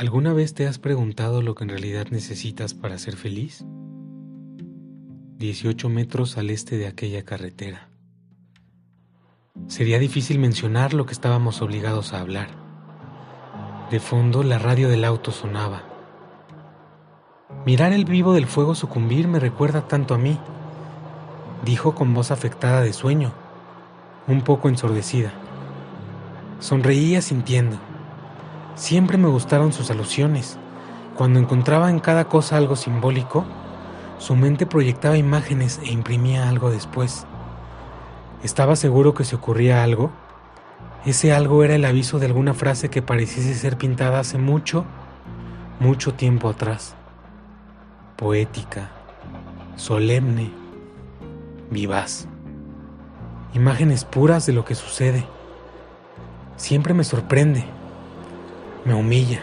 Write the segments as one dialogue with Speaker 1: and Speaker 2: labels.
Speaker 1: ¿Alguna vez te has preguntado lo que en realidad necesitas para ser feliz? 18 metros al este de aquella carretera. Sería difícil mencionar lo que estábamos obligados a hablar. De fondo la radio del auto sonaba. Mirar el vivo del fuego sucumbir me recuerda tanto a mí, dijo con voz afectada de sueño, un poco ensordecida. Sonreía sintiendo. Siempre me gustaron sus alusiones. Cuando encontraba en cada cosa algo simbólico, su mente proyectaba imágenes e imprimía algo después. Estaba seguro que se ocurría algo. Ese algo era el aviso de alguna frase que pareciese ser pintada hace mucho, mucho tiempo atrás. Poética, solemne, vivaz. Imágenes puras de lo que sucede. Siempre me sorprende me humilla.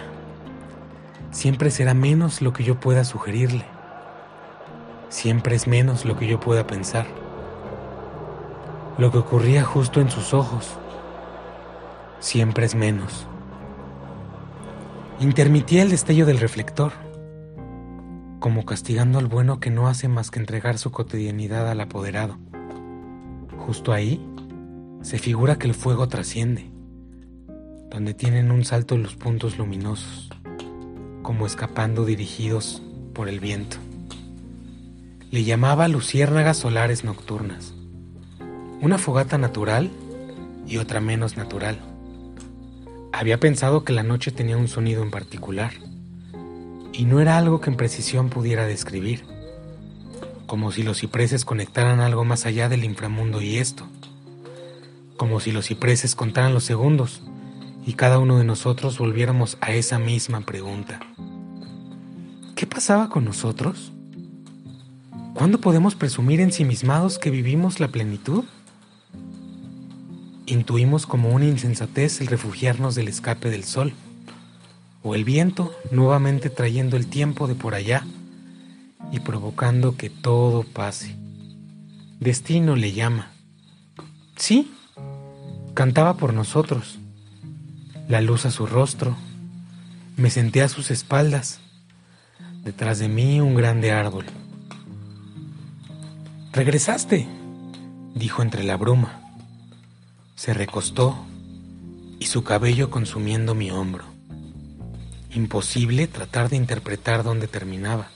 Speaker 1: Siempre será menos lo que yo pueda sugerirle. Siempre es menos lo que yo pueda pensar. Lo que ocurría justo en sus ojos. Siempre es menos. Intermitía el destello del reflector, como castigando al bueno que no hace más que entregar su cotidianidad al apoderado. Justo ahí se figura que el fuego trasciende donde tienen un salto los puntos luminosos, como escapando dirigidos por el viento. Le llamaba luciérnagas solares nocturnas, una fogata natural y otra menos natural. Había pensado que la noche tenía un sonido en particular, y no era algo que en precisión pudiera describir, como si los cipreses conectaran algo más allá del inframundo y esto, como si los cipreses contaran los segundos y cada uno de nosotros volviéramos a esa misma pregunta. ¿Qué pasaba con nosotros? ¿Cuándo podemos presumir ensimismados que vivimos la plenitud? Intuimos como una insensatez el refugiarnos del escape del sol, o el viento nuevamente trayendo el tiempo de por allá y provocando que todo pase. Destino le llama. Sí, cantaba por nosotros la luz a su rostro. Me senté a sus espaldas. Detrás de mí un grande árbol. Regresaste, dijo entre la bruma. Se recostó y su cabello consumiendo mi hombro. Imposible tratar de interpretar dónde terminaba.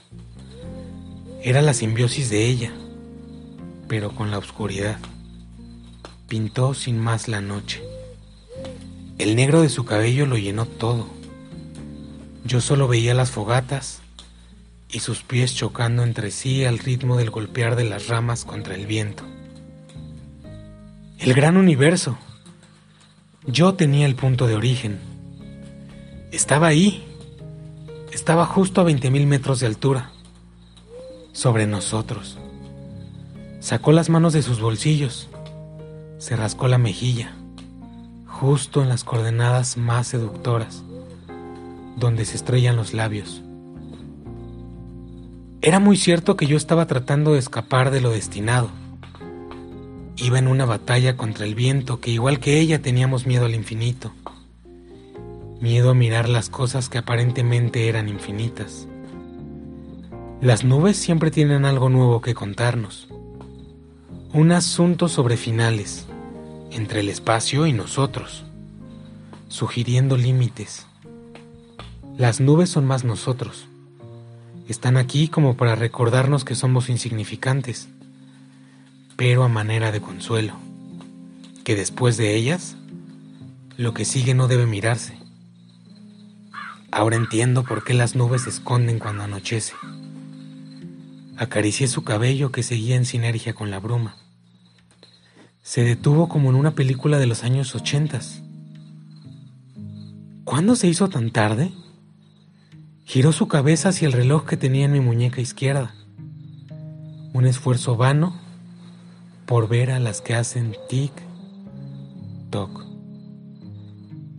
Speaker 1: Era la simbiosis de ella, pero con la oscuridad. Pintó sin más la noche. El negro de su cabello lo llenó todo. Yo solo veía las fogatas y sus pies chocando entre sí al ritmo del golpear de las ramas contra el viento. El gran universo. Yo tenía el punto de origen. Estaba ahí. Estaba justo a 20.000 metros de altura. Sobre nosotros. Sacó las manos de sus bolsillos. Se rascó la mejilla justo en las coordenadas más seductoras, donde se estrellan los labios. Era muy cierto que yo estaba tratando de escapar de lo destinado. Iba en una batalla contra el viento que igual que ella teníamos miedo al infinito. Miedo a mirar las cosas que aparentemente eran infinitas. Las nubes siempre tienen algo nuevo que contarnos. Un asunto sobre finales entre el espacio y nosotros, sugiriendo límites. Las nubes son más nosotros. Están aquí como para recordarnos que somos insignificantes, pero a manera de consuelo, que después de ellas, lo que sigue no debe mirarse. Ahora entiendo por qué las nubes se esconden cuando anochece. Acaricié su cabello que seguía en sinergia con la bruma. Se detuvo como en una película de los años ochentas. ¿Cuándo se hizo tan tarde? Giró su cabeza hacia el reloj que tenía en mi muñeca izquierda. Un esfuerzo vano por ver a las que hacen tic, toc.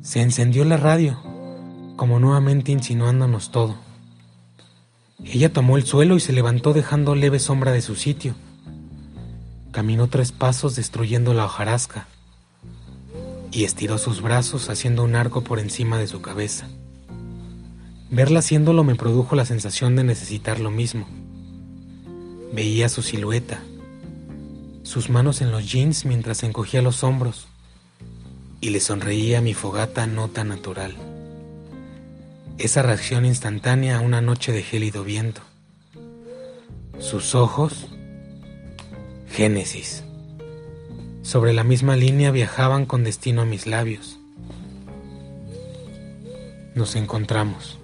Speaker 1: Se encendió la radio, como nuevamente insinuándonos todo. Ella tomó el suelo y se levantó dejando leve sombra de su sitio. Caminó tres pasos destruyendo la hojarasca y estiró sus brazos haciendo un arco por encima de su cabeza. Verla haciéndolo me produjo la sensación de necesitar lo mismo. Veía su silueta, sus manos en los jeans mientras encogía los hombros, y le sonreía mi fogata no tan natural. Esa reacción instantánea a una noche de gélido viento. Sus ojos, Génesis. Sobre la misma línea viajaban con destino a mis labios. Nos encontramos.